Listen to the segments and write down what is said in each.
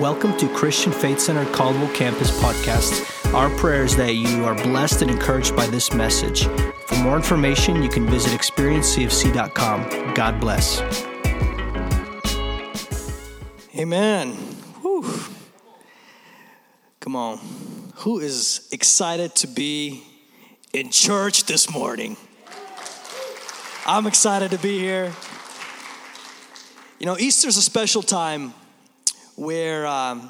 Welcome to Christian Faith Center Caldwell Campus podcast. Our prayer is that you are blessed and encouraged by this message. For more information, you can visit experiencecfc.com. God bless. Amen. Whew. Come on. Who is excited to be in church this morning? I'm excited to be here. You know, Easter's a special time where um,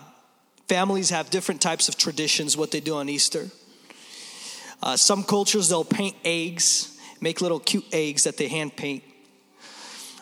families have different types of traditions, what they do on Easter. Uh, some cultures, they'll paint eggs, make little cute eggs that they hand paint.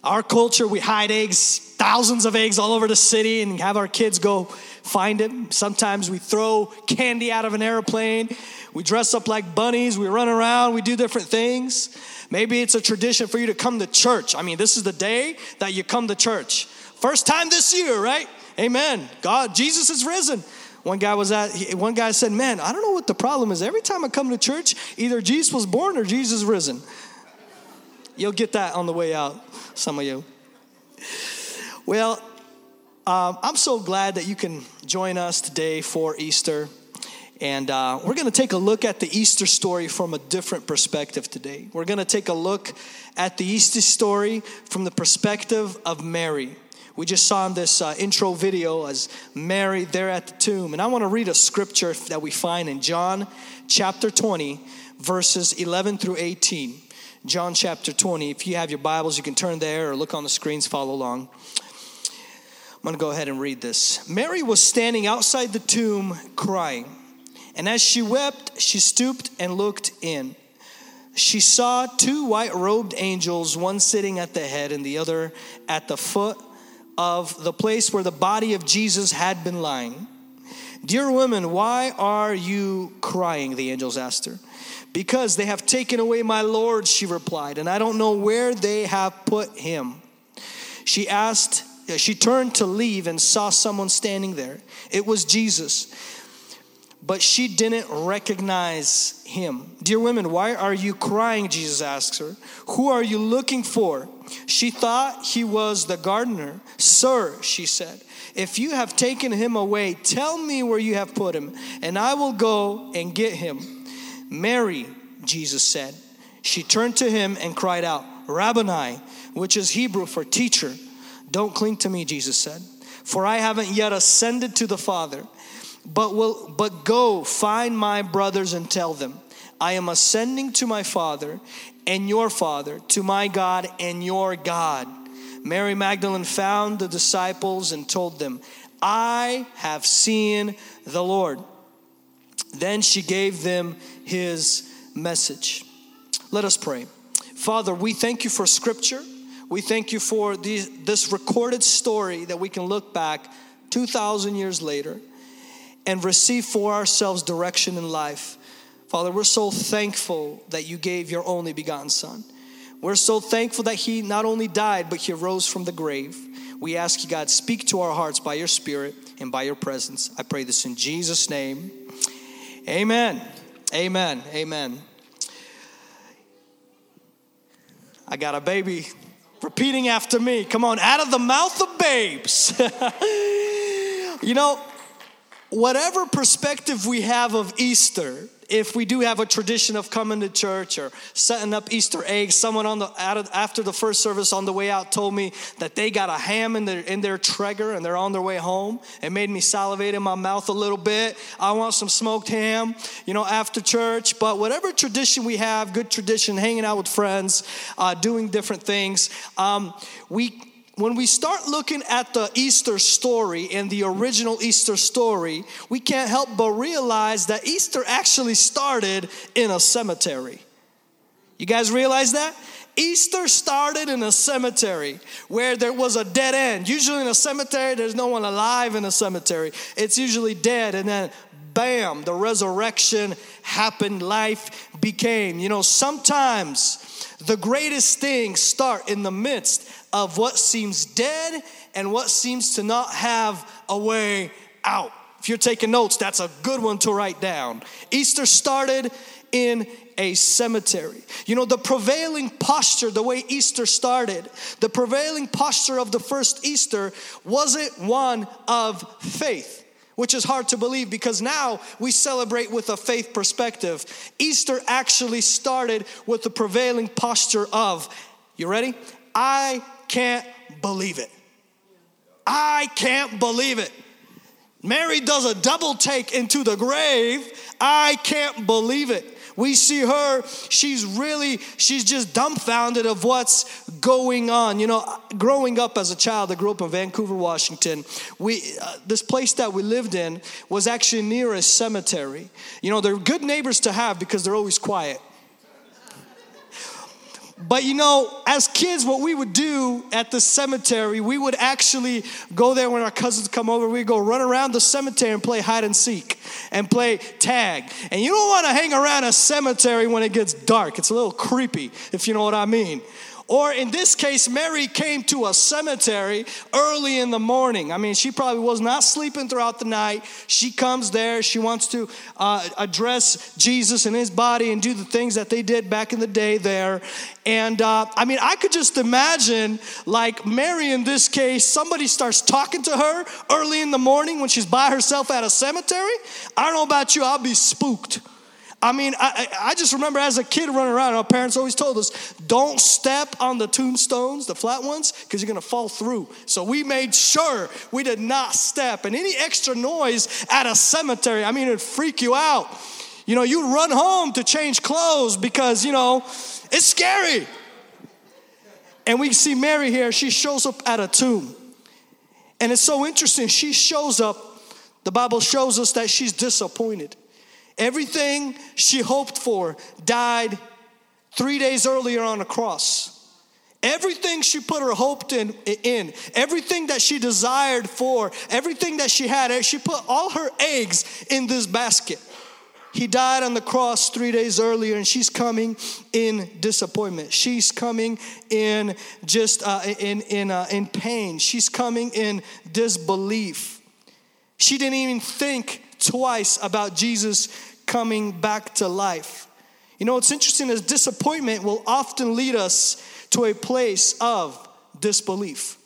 Our culture, we hide eggs, thousands of eggs all over the city, and have our kids go find them. Sometimes we throw candy out of an airplane. We dress up like bunnies. We run around. We do different things. Maybe it's a tradition for you to come to church. I mean, this is the day that you come to church. First time this year, right? Amen. God, Jesus is risen. One guy was at, one guy said, Man, I don't know what the problem is. Every time I come to church, either Jesus was born or Jesus risen. You'll get that on the way out, some of you. Well, um, I'm so glad that you can join us today for Easter. And uh, we're going to take a look at the Easter story from a different perspective today. We're going to take a look at the Easter story from the perspective of Mary. We just saw in this uh, intro video as Mary there at the tomb. And I want to read a scripture that we find in John chapter 20, verses 11 through 18. John chapter 20. If you have your Bibles, you can turn there or look on the screens, follow along. I'm going to go ahead and read this. Mary was standing outside the tomb crying. And as she wept, she stooped and looked in. She saw two white robed angels, one sitting at the head and the other at the foot of the place where the body of Jesus had been lying. Dear woman, why are you crying? The angels asked her. Because they have taken away my Lord, she replied, and I don't know where they have put him. She asked, she turned to leave and saw someone standing there. It was Jesus but she didn't recognize him. Dear women, why are you crying? Jesus asks her. Who are you looking for? She thought he was the gardener. Sir, she said, if you have taken him away, tell me where you have put him, and I will go and get him. Mary, Jesus said. She turned to him and cried out, Rabboni, which is Hebrew for teacher. Don't cling to me, Jesus said, for I haven't yet ascended to the Father but will but go find my brothers and tell them i am ascending to my father and your father to my god and your god. Mary magdalene found the disciples and told them i have seen the lord. Then she gave them his message. Let us pray. Father we thank you for scripture. We thank you for these, this recorded story that we can look back 2000 years later and receive for ourselves direction in life. Father, we're so thankful that you gave your only begotten Son. We're so thankful that He not only died, but He rose from the grave. We ask you, God, speak to our hearts by your Spirit and by your presence. I pray this in Jesus' name. Amen. Amen. Amen. I got a baby repeating after me. Come on, out of the mouth of babes. you know, whatever perspective we have of Easter, if we do have a tradition of coming to church or setting up Easter eggs, someone on the after the first service on the way out told me that they got a ham in their in their Traeger and they're on their way home. It made me salivate in my mouth a little bit. I want some smoked ham, you know, after church. But whatever tradition we have, good tradition, hanging out with friends, uh, doing different things, um, we when we start looking at the Easter story and the original Easter story, we can't help but realize that Easter actually started in a cemetery. You guys realize that? Easter started in a cemetery where there was a dead end. Usually in a cemetery, there's no one alive in a cemetery. It's usually dead, and then bam, the resurrection happened, life became. You know, sometimes the greatest things start in the midst of what seems dead and what seems to not have a way out. If you're taking notes, that's a good one to write down. Easter started in a cemetery. You know, the prevailing posture, the way Easter started, the prevailing posture of the first Easter wasn't one of faith which is hard to believe because now we celebrate with a faith perspective. Easter actually started with the prevailing posture of, you ready? I can't believe it. I can't believe it. Mary does a double take into the grave. I can't believe it. We see her, she's really, she's just dumbfounded of what's going on. You know, growing up as a child, I grew up in Vancouver, Washington. We, uh, this place that we lived in was actually near a cemetery. You know, they're good neighbors to have because they're always quiet. But you know, as kids, what we would do at the cemetery, we would actually go there when our cousins come over. We'd go run around the cemetery and play hide and seek and play tag. And you don't want to hang around a cemetery when it gets dark. It's a little creepy, if you know what I mean. Or in this case, Mary came to a cemetery early in the morning. I mean, she probably was not sleeping throughout the night. She comes there, she wants to uh, address Jesus and his body and do the things that they did back in the day there. And uh, I mean, I could just imagine, like Mary in this case, somebody starts talking to her early in the morning when she's by herself at a cemetery. I don't know about you, I'll be spooked. I mean, I, I just remember as a kid running around, our parents always told us, don't step on the tombstones, the flat ones, because you're going to fall through. So we made sure we did not step. And any extra noise at a cemetery, I mean, it'd freak you out. You know, you'd run home to change clothes because, you know, it's scary. And we see Mary here, she shows up at a tomb. And it's so interesting. She shows up, the Bible shows us that she's disappointed. Everything she hoped for died three days earlier on a cross. Everything she put her hope in, in, everything that she desired for, everything that she had, she put all her eggs in this basket. He died on the cross three days earlier, and she's coming in disappointment. She's coming in just uh, in in uh, in pain. She's coming in disbelief. She didn't even think twice about Jesus coming back to life. You know, what's interesting is disappointment will often lead us to a place of disbelief.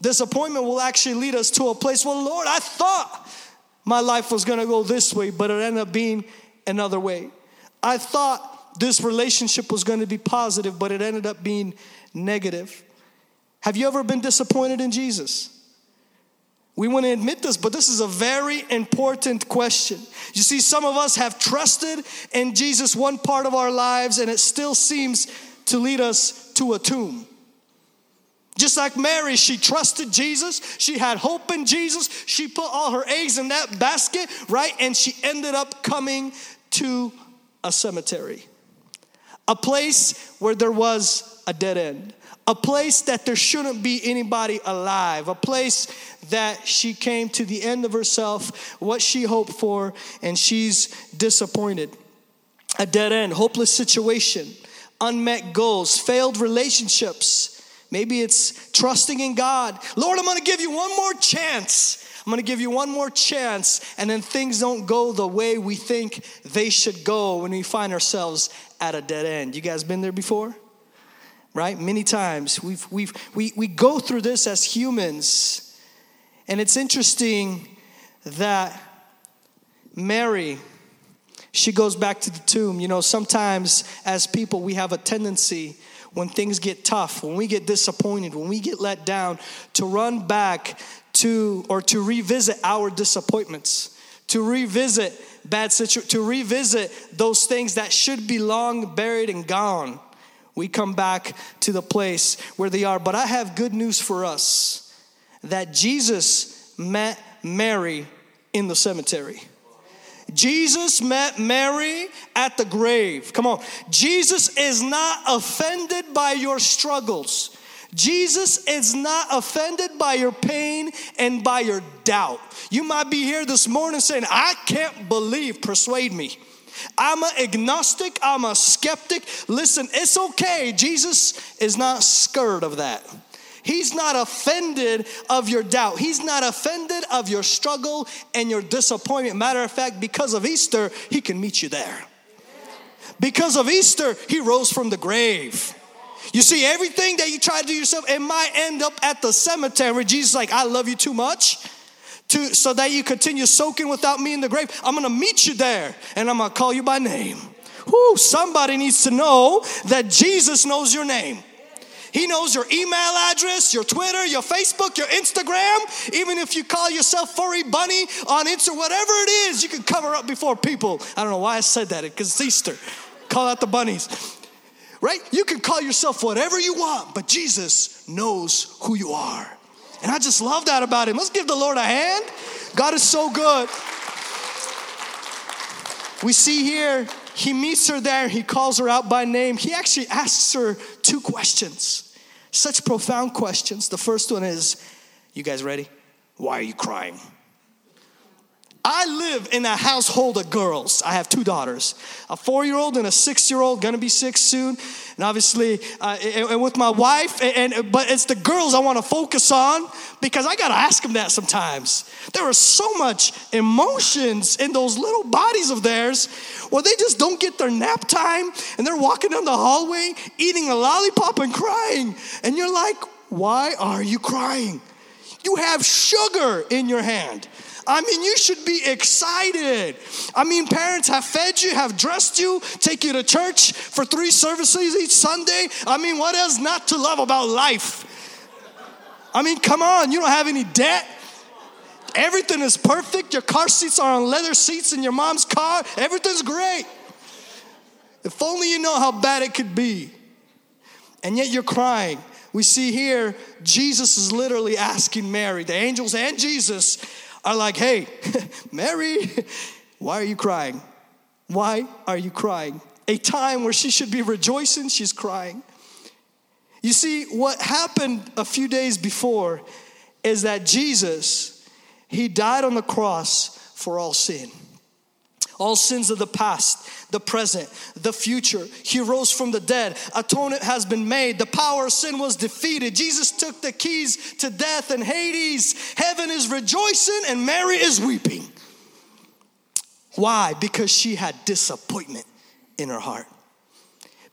Disappointment will actually lead us to a place, well, Lord, I thought my life was gonna go this way, but it ended up being another way. I thought this relationship was gonna be positive, but it ended up being negative. Have you ever been disappointed in Jesus? We want to admit this, but this is a very important question. You see, some of us have trusted in Jesus one part of our lives, and it still seems to lead us to a tomb. Just like Mary, she trusted Jesus. She had hope in Jesus. She put all her eggs in that basket, right? And she ended up coming to a cemetery, a place where there was a dead end a place that there shouldn't be anybody alive, a place that she came to the end of herself, what she hoped for, and she's disappointed. A dead end, hopeless situation, unmet goals, failed relationships. Maybe it's trusting in God. Lord, I'm gonna give you one more chance. I'm gonna give you one more chance, and then things don't go the way we think they should go when we find ourselves at a dead end. You guys been there before? Right? Many times we've, we've, we, we go through this as humans. And it's interesting that Mary, she goes back to the tomb. You know, sometimes as people, we have a tendency when things get tough, when we get disappointed, when we get let down, to run back to or to revisit our disappointments, to revisit bad situations, to revisit those things that should be long buried and gone we come back to the place where they are. But I have good news for us that Jesus met Mary in the cemetery. Jesus met Mary at the grave. Come on. Jesus is not offended by your struggles. Jesus is not offended by your pain and by your doubt. You might be here this morning saying, I can't believe, persuade me. I'm an agnostic, I'm a skeptic. Listen, it's okay. Jesus is not scared of that. He's not offended of your doubt. He's not offended of your struggle and your disappointment. Matter of fact, because of Easter, He can meet you there. Because of Easter, he rose from the grave. You see, everything that you try to do yourself, it might end up at the cemetery. Jesus like, I love you too much. To, so that you continue soaking without me in the grave. I'm gonna meet you there and I'm gonna call you by name. Whoo, somebody needs to know that Jesus knows your name. He knows your email address, your Twitter, your Facebook, your Instagram. Even if you call yourself Furry Bunny on Insta, whatever it is, you can cover up before people. I don't know why I said that because it's Easter. Call out the bunnies right? You can call yourself whatever you want, but Jesus knows who you are. And I just love that about him. Let's give the Lord a hand. God is so good. We see here, he meets her there, he calls her out by name. He actually asks her two questions, such profound questions. The first one is, You guys ready? Why are you crying? I live in a household of girls. I have two daughters, a four year old and a six year old, gonna be six soon. And obviously, uh, and, and, with my wife, and, and, but it's the girls I wanna focus on because I gotta ask them that sometimes. There are so much emotions in those little bodies of theirs where they just don't get their nap time and they're walking down the hallway eating a lollipop and crying. And you're like, why are you crying? You have sugar in your hand. I mean, you should be excited. I mean, parents have fed you, have dressed you, take you to church for three services each Sunday. I mean, what else not to love about life? I mean, come on, you don't have any debt. Everything is perfect. Your car seats are on leather seats in your mom's car. Everything's great. If only you know how bad it could be. And yet you're crying. We see here, Jesus is literally asking Mary, the angels and Jesus are like, hey, Mary, why are you crying? Why are you crying? A time where she should be rejoicing, she's crying. You see, what happened a few days before is that Jesus, he died on the cross for all sin. All sins of the past, the present, the future. He rose from the dead. Atonement has been made. The power of sin was defeated. Jesus took the keys to death and Hades. Heaven is rejoicing and Mary is weeping. Why? Because she had disappointment in her heart.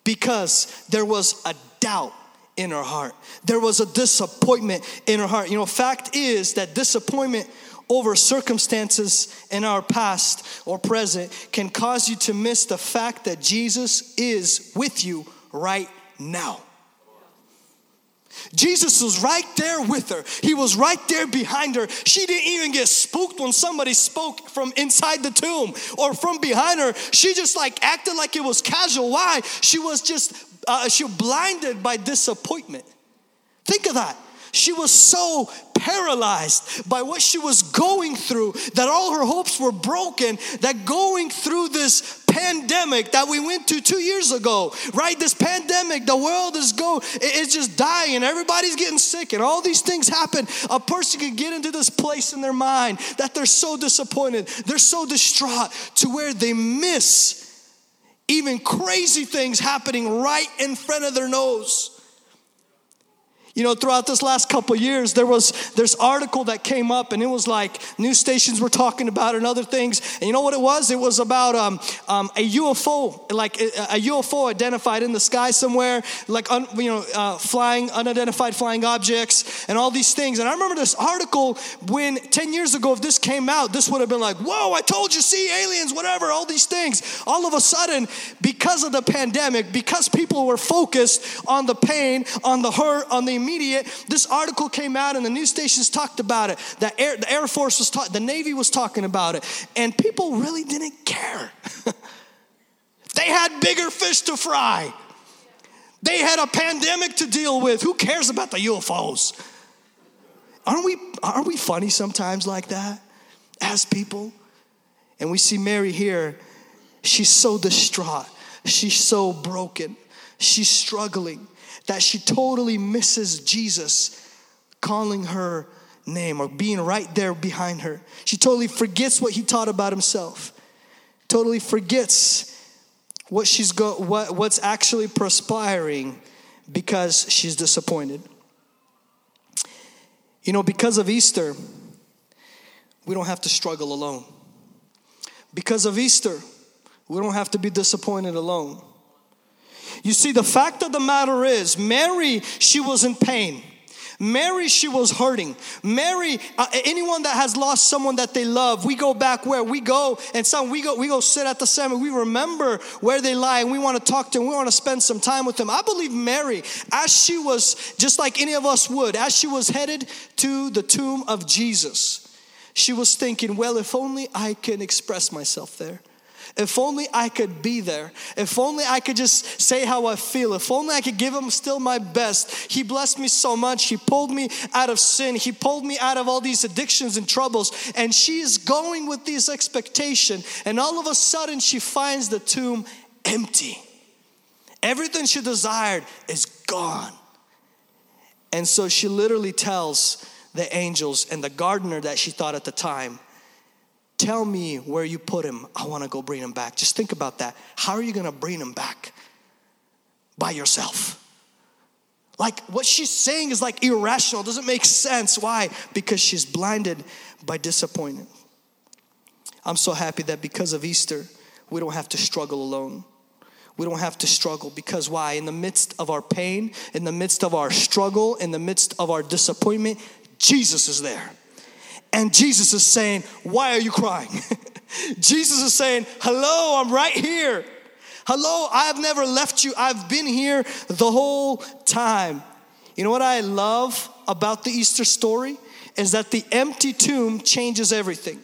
Because there was a doubt in her heart. There was a disappointment in her heart. You know, fact is that disappointment over circumstances in our past or present can cause you to miss the fact that Jesus is with you right now. Jesus was right there with her. He was right there behind her. She didn't even get spooked when somebody spoke from inside the tomb or from behind her. She just like acted like it was casual. Why? She was just uh, she was blinded by disappointment. Think of that. She was so paralyzed by what she was going through that all her hopes were broken, that going through this pandemic that we went to two years ago, right? This pandemic, the world is go, it's just dying, everybody's getting sick, and all these things happen. A person can get into this place in their mind that they're so disappointed, they're so distraught to where they miss even crazy things happening right in front of their nose. You know, throughout this last couple years, there was this article that came up, and it was like news stations were talking about and other things. And you know what it was? It was about um, um, a UFO, like a, a, UFO identified in the sky somewhere, like un, you know, uh, flying unidentified flying objects and all these things. And I remember this article when ten years ago, if this came out, this would have been like, "Whoa! I told you, see aliens, whatever, all these things." All of a sudden, because of the pandemic, because people were focused on the pain, on the hurt, on the immediate, this article came out and the news stations talked about it. The Air, the Air Force was talking, the Navy was talking about it. And people really didn't care. they had bigger fish to fry. They had a pandemic to deal with. Who cares about the UFOs? Aren't we, aren't we funny sometimes like that as people? And we see Mary here. She's so distraught. She's so broken. She's struggling that she totally misses Jesus calling her name or being right there behind her. She totally forgets what he taught about himself. Totally forgets what she's go what, what's actually perspiring because she's disappointed. You know, because of Easter, we don't have to struggle alone. Because of Easter, We don't have to be disappointed alone. You see, the fact of the matter is, Mary, she was in pain. Mary, she was hurting. Mary, uh, anyone that has lost someone that they love, we go back where we go, and some we go, we go sit at the cemetery. We remember where they lie, and we want to talk to them. We want to spend some time with them. I believe Mary, as she was just like any of us would, as she was headed to the tomb of Jesus, she was thinking, well, if only I can express myself there. If only I could be there. If only I could just say how I feel. If only I could give him still my best. He blessed me so much. He pulled me out of sin. He pulled me out of all these addictions and troubles. And she is going with this expectation. And all of a sudden, she finds the tomb empty. Everything she desired is gone. And so she literally tells the angels and the gardener that she thought at the time, Tell me where you put him. I want to go bring him back. Just think about that. How are you going to bring him back? By yourself. Like what she's saying is like irrational, doesn't make sense. Why? Because she's blinded by disappointment. I'm so happy that because of Easter, we don't have to struggle alone. We don't have to struggle because why? In the midst of our pain, in the midst of our struggle, in the midst of our disappointment, Jesus is there. And Jesus is saying, Why are you crying? Jesus is saying, Hello, I'm right here. Hello, I've never left you. I've been here the whole time. You know what I love about the Easter story? Is that the empty tomb changes everything.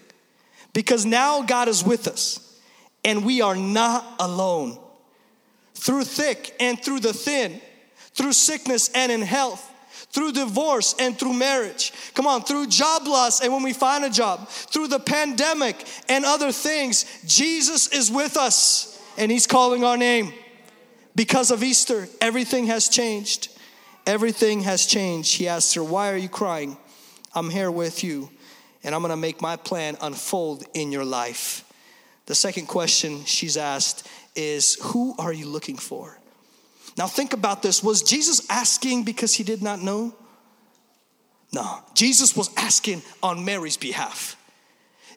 Because now God is with us and we are not alone. Through thick and through the thin, through sickness and in health, through divorce and through marriage. Come on, through job loss and when we find a job, through the pandemic and other things, Jesus is with us and He's calling our name. Because of Easter, everything has changed. Everything has changed. He asked her, Why are you crying? I'm here with you, and I'm gonna make my plan unfold in your life. The second question she's asked is, Who are you looking for? Now, think about this. Was Jesus asking because he did not know? No, Jesus was asking on Mary's behalf.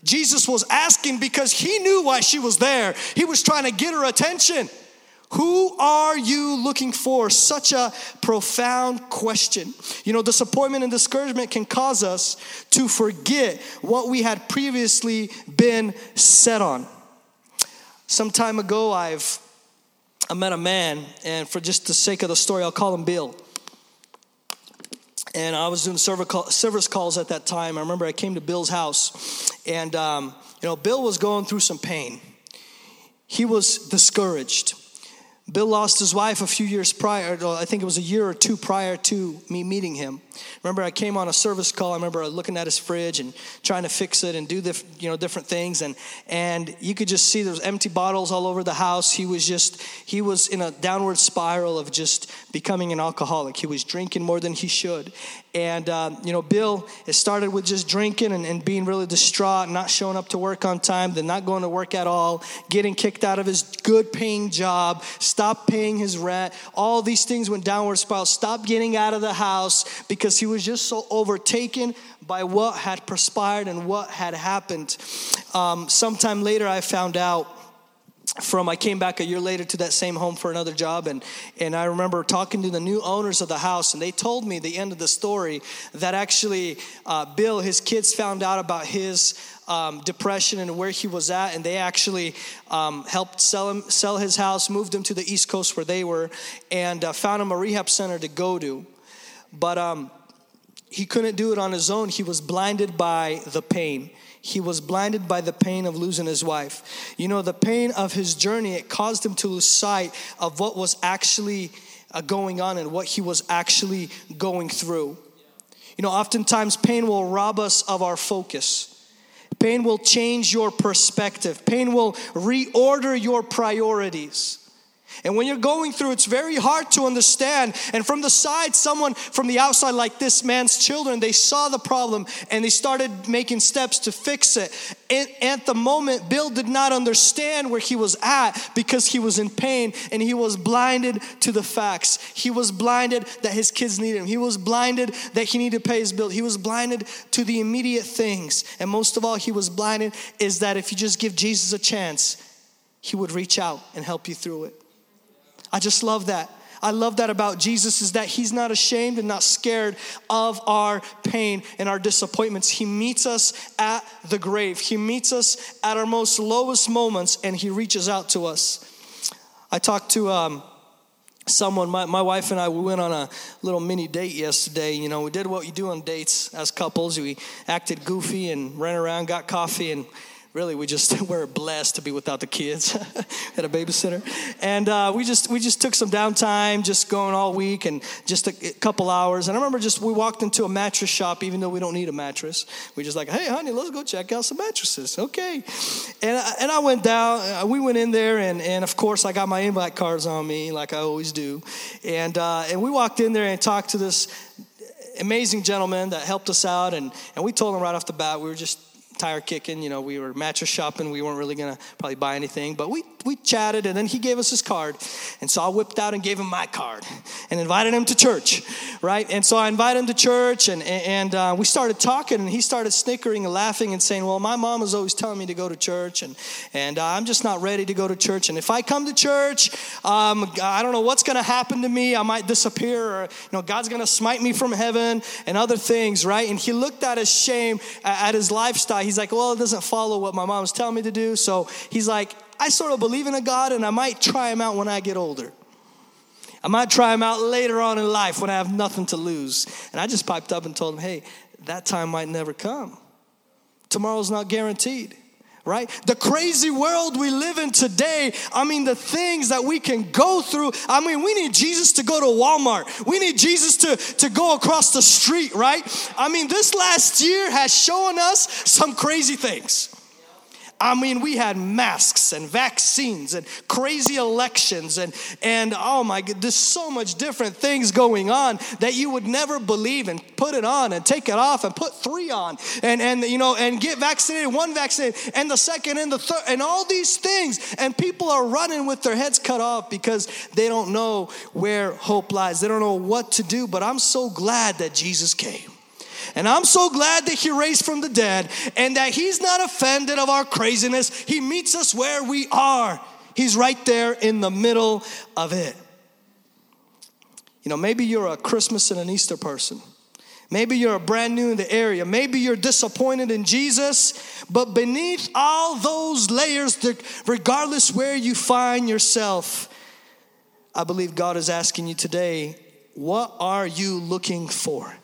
Jesus was asking because he knew why she was there. He was trying to get her attention. Who are you looking for? Such a profound question. You know, disappointment and discouragement can cause us to forget what we had previously been set on. Some time ago, I've I met a man, and for just the sake of the story, I'll call him Bill. And I was doing service calls at that time. I remember I came to Bill's house, and um, you know, Bill was going through some pain. He was discouraged. Bill lost his wife a few years prior, I think it was a year or two prior to me meeting him. Remember, I came on a service call. I remember looking at his fridge and trying to fix it and do the, you know different things. And and you could just see there was empty bottles all over the house. He was just he was in a downward spiral of just becoming an alcoholic. He was drinking more than he should. And um, you know, Bill, it started with just drinking and, and being really distraught, not showing up to work on time, then not going to work at all, getting kicked out of his good paying job, stopped paying his rent. All these things went downward spiral. Stopped getting out of the house because he was just so overtaken by what had perspired and what had happened. Um, sometime later, I found out from I came back a year later to that same home for another job and and I remember talking to the new owners of the house and they told me the end of the story that actually uh, Bill his kids found out about his um, depression and where he was at and they actually um, helped sell him sell his house moved him to the east coast where they were and uh, found him a rehab center to go to but um, he couldn't do it on his own he was blinded by the pain he was blinded by the pain of losing his wife. You know, the pain of his journey, it caused him to lose sight of what was actually uh, going on and what he was actually going through. You know, oftentimes pain will rob us of our focus. Pain will change your perspective. Pain will reorder your priorities. And when you're going through, it's very hard to understand. And from the side, someone from the outside, like this man's children, they saw the problem and they started making steps to fix it. And at the moment, Bill did not understand where he was at because he was in pain and he was blinded to the facts. He was blinded that his kids needed him. He was blinded that he needed to pay his bill. He was blinded to the immediate things. And most of all, he was blinded is that if you just give Jesus a chance, he would reach out and help you through it. I just love that. I love that about Jesus is that he's not ashamed and not scared of our pain and our disappointments. He meets us at the grave. He meets us at our most lowest moments and he reaches out to us. I talked to um, someone, my, my wife and I, we went on a little mini date yesterday. You know, we did what you do on dates as couples. We acted goofy and ran around, got coffee, and really we just were blessed to be without the kids at a babysitter. And uh, we just we just took some downtime just going all week and just a, couple hours. And i remember just we walked into a mattress shop even though we don't need a mattress. We just like hey honey let's go check out some mattresses. Okay. And I, and I went down uh, we went in there and, and of course i got my invite cards on me like i always do. And uh, and we walked in there and talked to this amazing gentleman that helped us out. And, and we told him right off the bat we were just tire kicking. You know, we were mattress shopping. We weren't really going to probably buy anything, but we, we chatted and then he gave us his card. And so I whipped out and gave him my card and invited him to church, right? And so I invited him to church and, and uh, we started talking and he started snickering and laughing and saying, Well, my mom was always telling me to go to church and, and uh, I'm just not ready to go to church. And if I come to church, um, I don't know what's going to happen to me. I might disappear or, you know, God's going to smite me from heaven and other things, right? And he looked at his shame, at his lifestyle he's like, well, it doesn't follow what my mom's telling me to do. So he's like, I sort of believe in a God and I might try him out when I get older. I might try him out later on in life when I have nothing to lose. And I just piped up and told him, hey, that time might never come. Tomorrow's not guaranteed right? The crazy world we live in today, I mean, the things that we can go through. I mean, we need Jesus to go to Walmart. We need Jesus to, to go across the street, right? I mean, this last year has shown us some crazy things. I mean, we had masks and vaccines and crazy elections and, and oh my God, there's so much different things going on that you would never believe and put it on and take it off and put three on and, and you know, and get vaccinated, one vaccinated and the second and the third and all these things. And people are running with their heads cut off because they don't know where hope lies. They don't know what to do. But I'm so glad that Jesus came. And I'm so glad that He raised from the dead and that He's not offended of our craziness. He meets us where we are, He's right there in the middle of it. You know, maybe you're a Christmas and an Easter person. Maybe you're brand new in the area. Maybe you're disappointed in Jesus. But beneath all those layers, regardless where you find yourself, I believe God is asking you today, what are you looking for?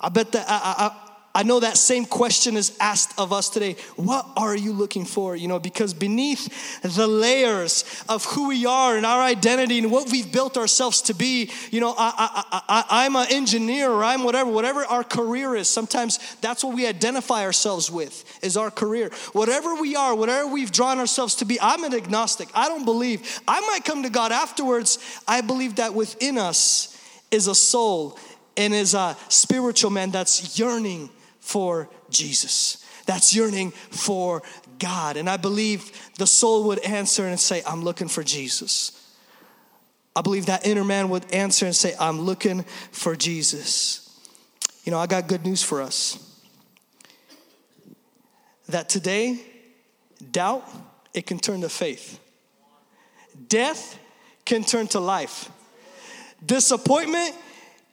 I bet that I, I, I know that same question is asked of us today. What are you looking for? You know, because beneath the layers of who we are and our identity and what we've built ourselves to be, you know, I, I, I, I'm an engineer or I'm whatever, whatever our career is. Sometimes that's what we identify ourselves with is our career. Whatever we are, whatever we've drawn ourselves to be, I'm an agnostic. I don't believe. I might come to God afterwards. I believe that within us is a soul and is a spiritual man that's yearning for Jesus, that's yearning for God. And I believe the soul would answer and say, I'm looking for Jesus. I believe that inner man would answer and say, I'm looking for Jesus. You know, I got good news for us. That today, doubt, it can turn to faith. Death can turn to life. Disappointment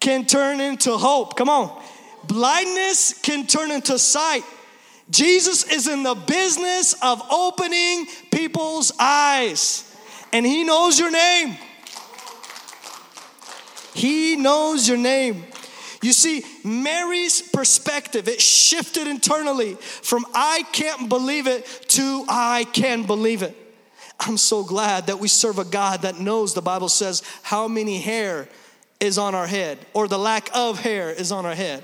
can turn into hope. Come on. Blindness can turn into sight. Jesus is in the business of opening people's eyes, and He knows your name. He knows your name. You see, Mary's perspective, it shifted internally from I can't believe it to I can believe it. I'm so glad that we serve a God that knows, the Bible says, how many hair is on our head, or the lack of hair is on our head.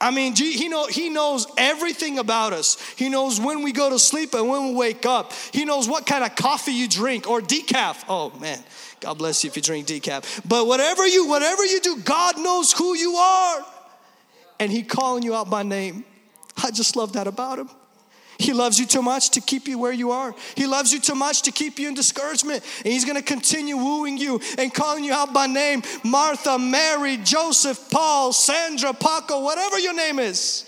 I mean, he, know, he knows everything about us. He knows when we go to sleep and when we wake up. He knows what kind of coffee you drink or decaf. Oh man, God bless you if you drink decaf. But whatever you whatever you do, God knows who you are. And he calling you out by name. I just love that about him. He loves you too much to keep you where you are. He loves you too much to keep you in discouragement. And He's going to continue wooing you and calling you out by name Martha, Mary, Joseph, Paul, Sandra, Paco, whatever your name is.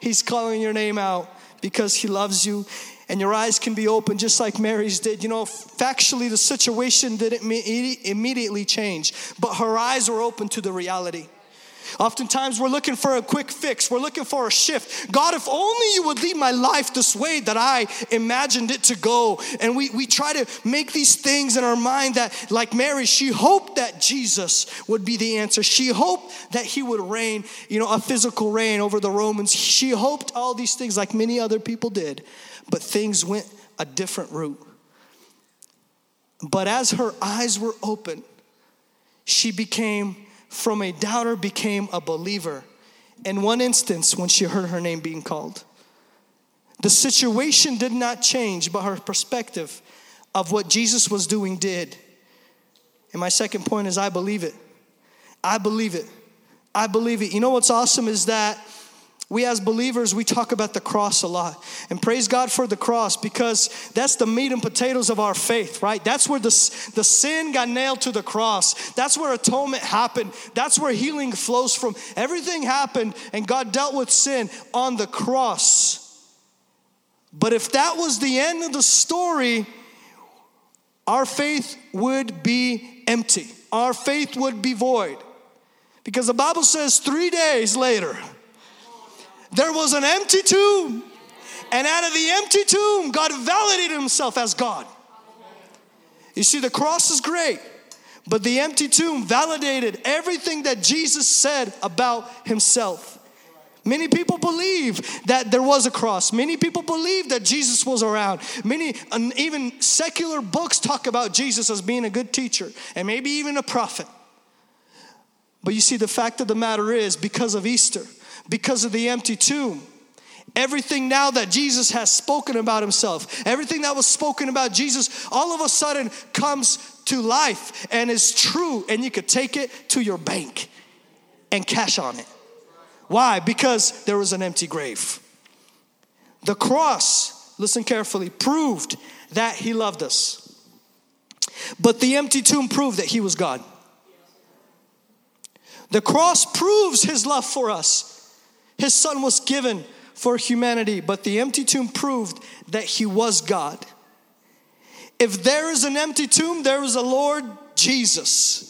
He's calling your name out because He loves you and your eyes can be open just like Mary's did. You know, factually, the situation didn't immediately change, but her eyes were open to the reality. Oftentimes, we're looking for a quick fix. We're looking for a shift. God, if only you would lead my life this way that I imagined it to go. And we, we try to make these things in our mind that, like Mary, she hoped that Jesus would be the answer. She hoped that he would reign, you know, a physical reign over the Romans. She hoped all these things like many other people did, but things went a different route. But as her eyes were open, she became from a doubter became a believer in one instance when she heard her name being called. The situation did not change, but her perspective of what Jesus was doing did. And my second point is I believe it. I believe it. I believe it. You know what's awesome is that we as believers, we talk about the cross a lot. And praise God for the cross because that's the meat and potatoes of our faith, right? That's where the, the sin got nailed to the cross. That's where atonement happened. That's where healing flows from. Everything happened and God dealt with sin on the cross. But if that was the end of the story, our faith would be empty. Our faith would be void. Because the Bible says three days later, there was an empty tomb. And out of the empty tomb, God validated himself as God. You see, the cross is great, but the empty tomb validated everything that Jesus said about himself. Many people believe that there was a cross. Many people believe that Jesus was around. Many, even secular books talk about Jesus as being a good teacher and maybe even a prophet. But you see, the fact of the matter is, because of Easter, because of the empty tomb. Everything now that Jesus has spoken about himself, everything that was spoken about Jesus, all of a sudden comes to life and is true, and you could take it to your bank and cash on it. Why? Because there was an empty grave. The cross, listen carefully, proved that he loved us. But the empty tomb proved that he was God. The cross proves his love for us. His son was given for humanity, but the empty tomb proved that he was God. If there is an empty tomb, there is a Lord Jesus.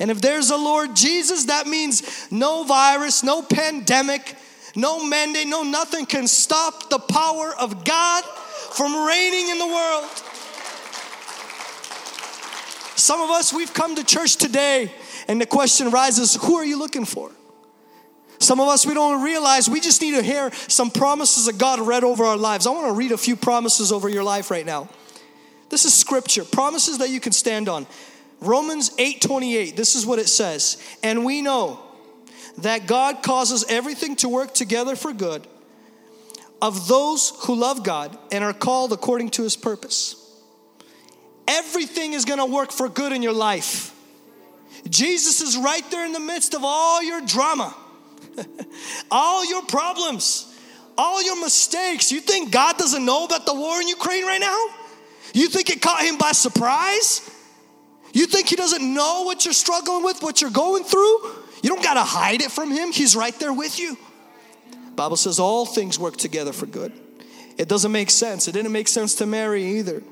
And if there's a Lord Jesus, that means no virus, no pandemic, no mandate, no nothing can stop the power of God from reigning in the world. Some of us, we've come to church today, and the question rises who are you looking for? Some of us, we don't realize we just need to hear some promises of God read over our lives. I want to read a few promises over your life right now. This is scripture, promises that you can stand on. Romans 8 28, this is what it says. And we know that God causes everything to work together for good of those who love God and are called according to his purpose. Everything is gonna work for good in your life. Jesus is right there in the midst of all your drama all your problems, all your mistakes. You think God doesn't know about the war in Ukraine right now? You think it caught him by surprise? You think he doesn't know what you're struggling with, what you're going through? You don't got to hide it from him. He's right there with you. Bible says all things work together for good. It doesn't make sense. It didn't make sense to Mary either.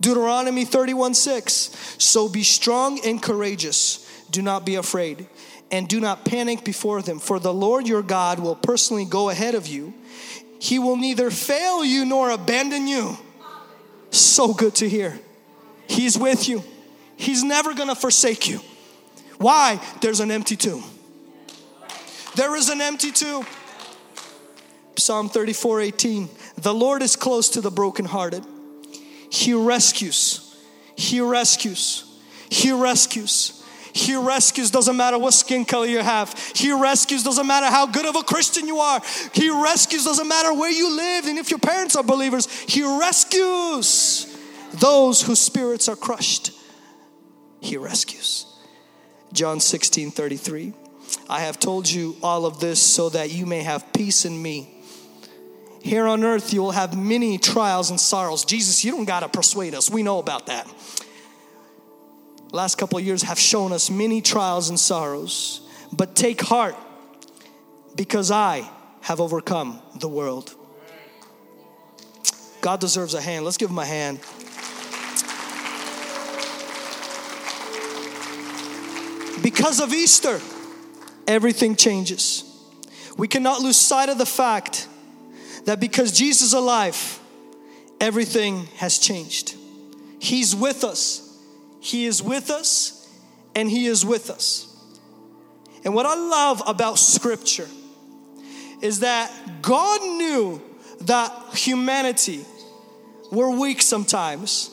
Deuteronomy 31 6. So be strong and courageous. Do not be afraid and do not panic before them, for the Lord your God will personally go ahead of you. He will neither fail you nor abandon you. So good to hear. He's with you, He's never gonna forsake you. Why? There's an empty tomb. There is an empty tomb. Psalm 34 18. The Lord is close to the brokenhearted. He rescues. He rescues. He rescues. He rescues, doesn't matter what skin color you have. He rescues, doesn't matter how good of a Christian you are. He rescues, doesn't matter where you live and if your parents are believers. He rescues those whose spirits are crushed. He rescues. John 16 33. I have told you all of this so that you may have peace in me. Here on earth, you will have many trials and sorrows. Jesus, you don't got to persuade us. We know about that last couple of years have shown us many trials and sorrows. But take heart because I have overcome the world. God deserves a hand. Let's give him a hand. Because of Easter, everything changes. We cannot lose sight of the fact that because Jesus is alive, everything has changed. He's with us. He is with us, and He is with us. And what I love about Scripture is that God knew that humanity were weak sometimes,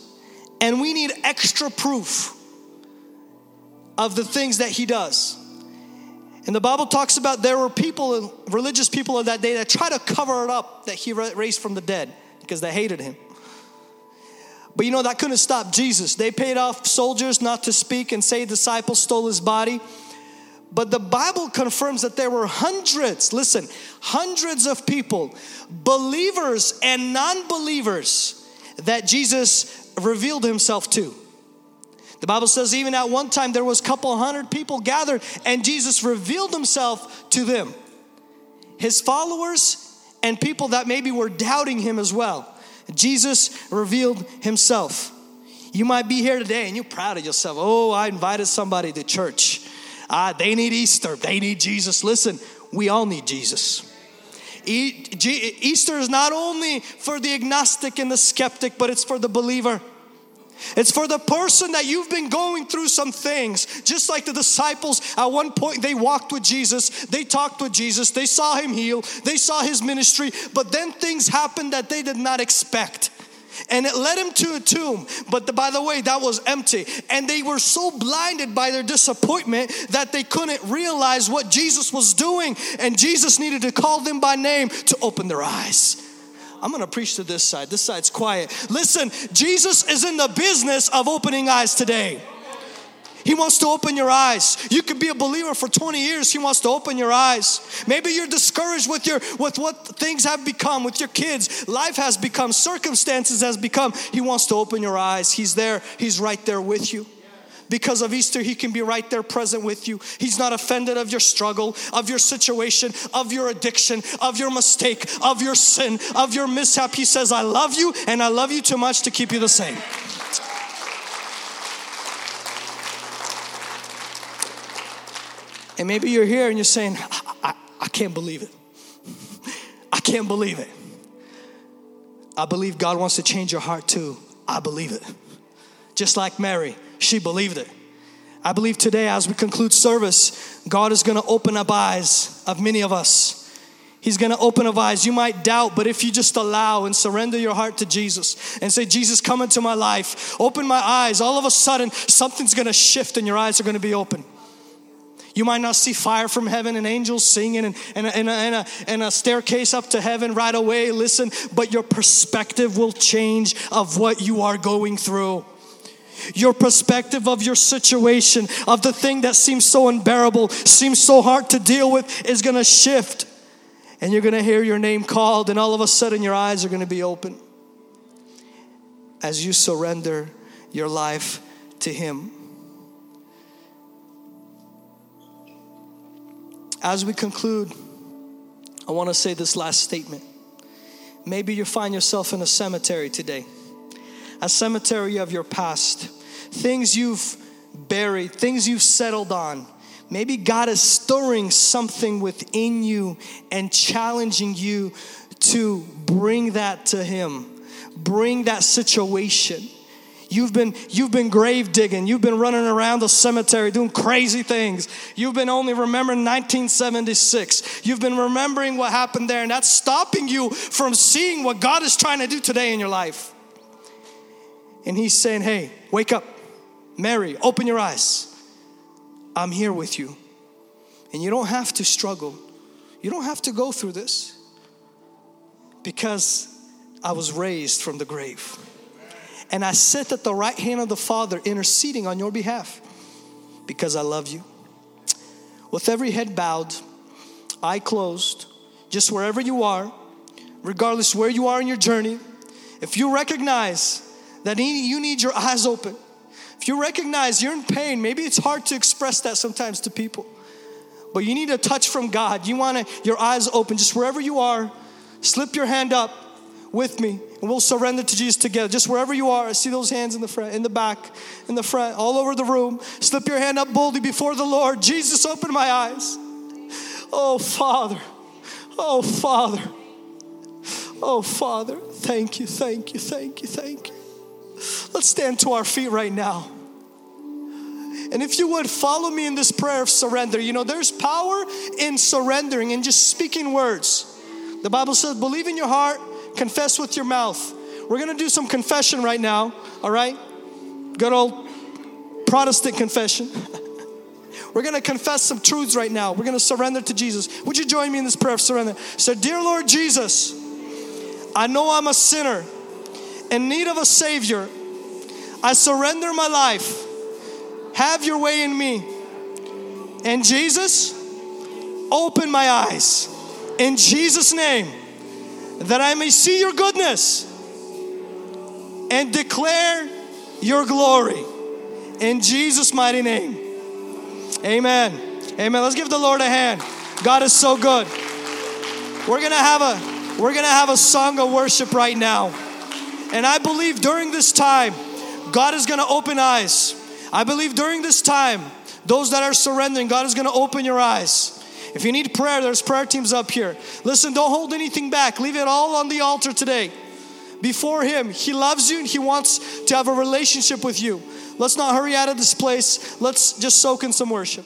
and we need extra proof of the things that He does. And the Bible talks about there were people, religious people of that day, that try to cover it up that He raised from the dead because they hated Him. But you know, that couldn't stop Jesus. They paid off soldiers not to speak and say disciples stole his body. But the Bible confirms that there were hundreds, listen, hundreds of people, believers and non believers, that Jesus revealed himself to. The Bible says even at one time there was a couple hundred people gathered and Jesus revealed himself to them. His followers and people that maybe were doubting him as well. Jesus revealed himself. You might be here today and you're proud of yourself. Oh, I invited somebody to church. Ah, they need Easter. They need Jesus. Listen, we all need Jesus. Easter is not only for the agnostic and the skeptic, but it's for the believer. It's for the person that you've been going through some things. Just like the disciples, at one point they walked with Jesus, they talked with Jesus, they saw him heal, they saw his ministry, but then things happened that they did not expect. And it led him to a tomb, but the, by the way, that was empty. And they were so blinded by their disappointment that they couldn't realize what Jesus was doing. And Jesus needed to call them by name to open their eyes. I'm gonna preach to this side. This side's quiet. Listen, Jesus is in the business of opening eyes today. He wants to open your eyes. You could be a believer for 20 years. He wants to open your eyes. Maybe you're discouraged with your with what things have become with your kids. Life has become, circumstances has become. He wants to open your eyes. He's there. He's right there with you because of Easter, He can be right there present with you. He's not offended of your struggle, of your situation, of your addiction, of your mistake, of your sin, of your mishap. He says, I love you and I love you too much to keep you the same. And maybe you're here and you're saying, I, I, I can't believe it. I can't believe it. I believe God wants to change your heart too. I believe it. Just like Mary, she believed it. I believe today, as we conclude service, God is going to open up eyes of many of us. He's going to open up eyes. You might doubt, but if you just allow and surrender your heart to Jesus and say, Jesus, come into my life, open my eyes, all of a sudden something's going to shift and your eyes are going to be open. You might not see fire from heaven and angels singing and, and, and, and, a, and a staircase up to heaven right away. Listen, but your perspective will change of what you are going through. Your perspective of your situation, of the thing that seems so unbearable, seems so hard to deal with, is gonna shift. And you're gonna hear your name called, and all of a sudden your eyes are gonna be open as you surrender your life to Him. As we conclude, I wanna say this last statement. Maybe you find yourself in a cemetery today a cemetery of your past, things you've buried, things you've settled on. Maybe God is stirring something within you and challenging you to bring that to Him, bring that situation. You've been you've been grave digging. You've been running around the cemetery doing crazy things. You've been only remembering 1976. You've been remembering what happened there and that's stopping you from seeing what God is trying to do today in your life. And he's saying, Hey, wake up. Mary, open your eyes. I'm here with you. And you don't have to struggle. You don't have to go through this because I was raised from the grave. And I sit at the right hand of the Father interceding on your behalf because I love you. With every head bowed, eye closed, just wherever you are, regardless where you are in your journey, if you recognize that you need your eyes open. If you recognize you're in pain, maybe it's hard to express that sometimes to people, but you need a touch from God. You want to, your eyes open, just wherever you are, slip your hand up with me and we'll surrender to Jesus together. Just wherever you are, I see those hands in the front, in the back, in the front, all over the room. Slip your hand up boldly before the Lord. Jesus, open my eyes. Oh, Father. Oh, Father. Oh, Father. Thank you, thank you, thank you, thank you. Let's stand to our feet right now. And if you would follow me in this prayer of surrender, you know, there's power in surrendering and just speaking words. The Bible says, believe in your heart, confess with your mouth. We're gonna do some confession right now, all right? Good old Protestant confession. We're gonna confess some truths right now. We're gonna surrender to Jesus. Would you join me in this prayer of surrender? So, Dear Lord Jesus, I know I'm a sinner in need of a Savior. I surrender my life. Have your way in me. And Jesus, open my eyes in Jesus' name that I may see your goodness and declare your glory in Jesus' mighty name. Amen. Amen. Let's give the Lord a hand. God is so good. We're gonna have a we're gonna have a song of worship right now. And I believe during this time, God is gonna open eyes. I believe during this time, those that are surrendering, God is gonna open your eyes. If you need prayer, there's prayer teams up here. Listen, don't hold anything back. Leave it all on the altar today. Before Him, He loves you and He wants to have a relationship with you. Let's not hurry out of this place. Let's just soak in some worship.